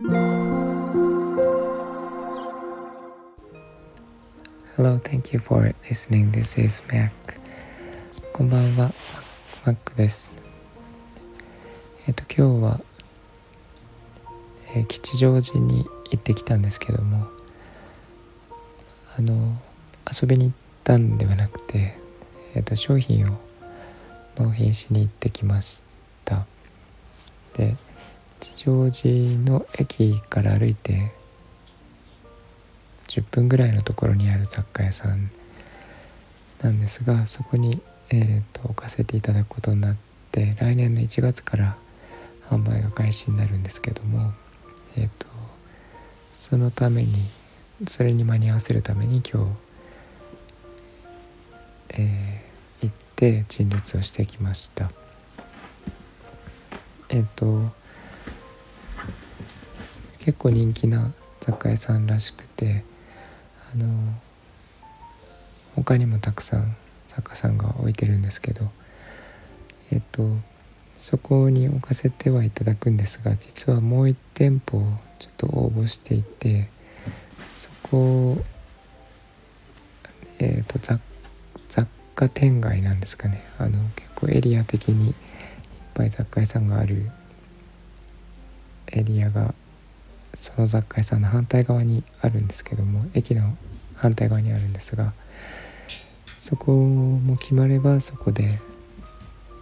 Hello, thank you for listening. This is Mac. こんばんは、Mac です。えっ、と、今日は、えー、吉祥寺に行ってきたんですけども、あの、遊びに行ったんではなくて、えっ、と、商品を納品しに行ってきました。で、吉祥寺の駅から歩いて10分ぐらいのところにある雑貨屋さんなんですがそこに、えーと、置かせていただくことになって来年の1月から販売が開始になるんですけども、えーと、そのためにそれに間に合わせるために今日、えー、行って陳列をしてきました。えっ、ー、と結構人気な雑貨屋さんらしくてあの他にもたくさん作家さんが置いてるんですけどえっとそこに置かせてはいただくんですが実はもう1店舗ちょっと応募していてそこえっと雑雑貨店街なんですかね。あの結構エリア的にいっぱい雑貨屋さんがあるエリアがその雑貨屋さんの反対側にあるんですけども駅の反対側にあるんですがそこも決まればそこで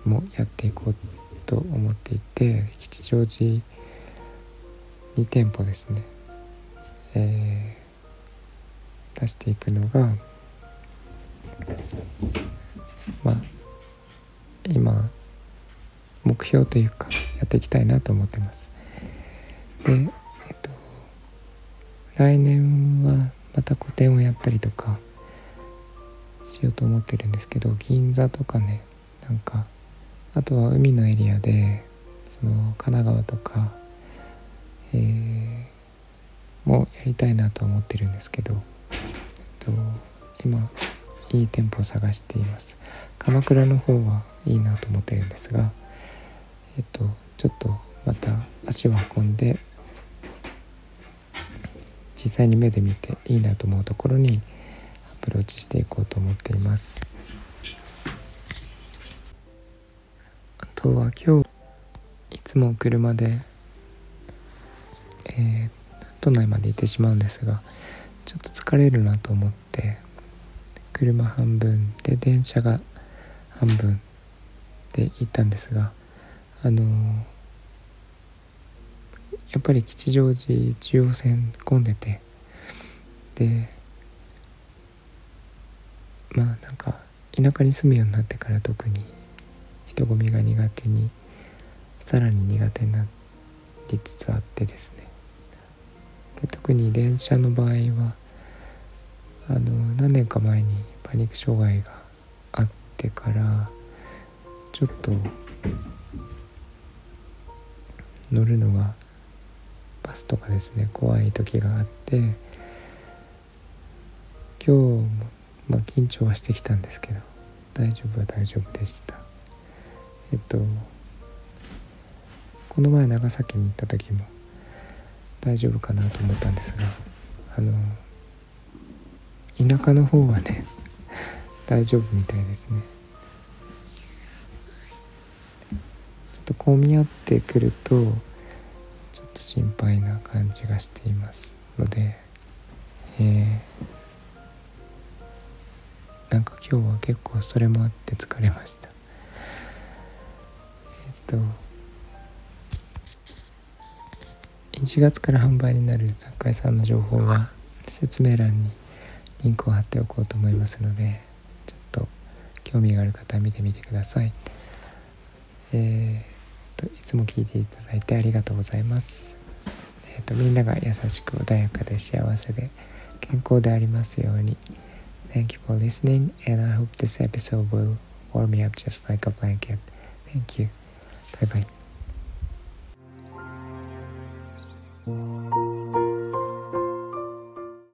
もやっていこうと思っていて吉祥寺2店舗ですね、えー、出していくのがまあ今目標というかやっていきたいなと思ってます。で来年はまた個展をやったりとかしようと思ってるんですけど銀座とかねなんかあとは海のエリアでその神奈川とか、えー、もやりたいなと思ってるんですけど、えっと、今いい店舗を探しています。鎌倉の方はいいなと思ってるんですがえっとちょっとまた足を運んで実際に目で見ていいなと思うところにアプローチしていこうと思っています。あとは今日いつも車で、えー、都内まで行ってしまうんですがちょっと疲れるなと思って車半分で電車が半分で行ったんですがあのーやっぱり吉祥寺中央線混んでてでまあなんか田舎に住むようになってから特に人混みが苦手にさらに苦手になりつつあってですね。で特に電車の場合はあの何年か前にパニック障害があってからちょっと乗るのがバスとかですね怖い時があって今日もまあ緊張はしてきたんですけど大丈夫は大丈夫でした。えっとこの前長崎に行った時も大丈夫かなと思ったんですがあの田舎の方はね 大丈夫みたいですね。ちょっと混み合ってくると心配な感じがしていますので、えー、なんか今日は結構それもあって疲れましたえっと1月から販売になる雑貨屋さんの情報は説明欄にリンクを貼っておこうと思いますのでちょっと興味がある方は見てみてください。えーといつも聞いていただいてありがとうございます。えーと、みんなが優しく穏やかで幸せで健康でありますように。Thank you for listening and I hope this episode will warm me up just like a blanket. Thank you. Bye bye.